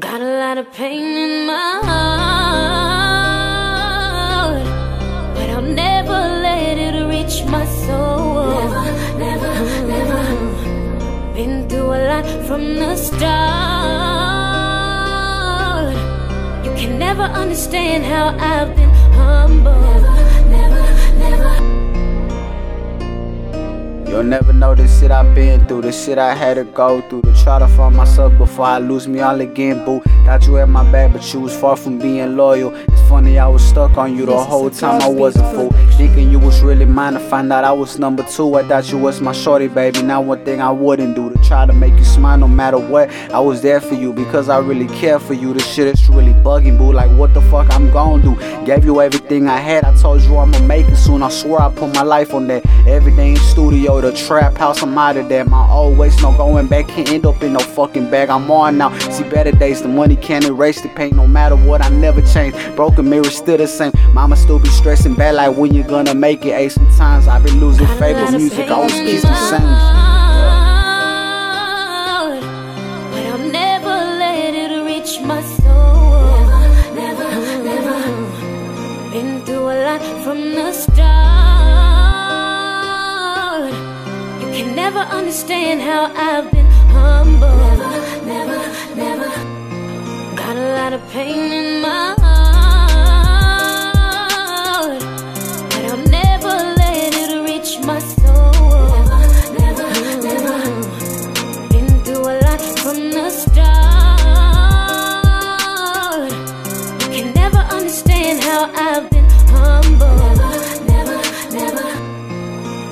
Got a lot of pain in my heart, but I'll never let it reach my soul. Never, never, never. Been through a lot from the start. You can never understand how I've been humbled. Never, You'll never know the shit I've been through, the shit I had to go through to try to find myself before I lose me all again, boo. Thought you had my back, but you was far from being loyal. It's funny, I was stuck on you the whole time I was a fool. Thinking you was really mine to find out I was number two. I thought you was my shorty, baby. Now one thing I wouldn't do to try to make you smile no matter what. I was there for you because I really care for you. This shit is really bugging, boo. Like what the fuck I'm gon' do? Gave you everything I had. I told you I'ma make it soon. I swear I put my life on that. Everything in studio, the trap house, I'm out of there. My old ways, no going back. Can't end up in no fucking bag. I'm on now. See better days. The money can't erase the pain. No matter what, I never change. Broken mirrors still the same. Mama still be stressing bad like when you gonna make it. Hey, sometimes I been losing Got a faith, but music pain always in keeps the same. heart, But I'll never let it reach my soul. Never, never. Been through a lot from the start. never understand how I've been humble. Never, never, never. Got a lot of pain in my heart, but I'll never let it reach my soul. Never, never, never. Been through a lot from the start. Can never understand how I've.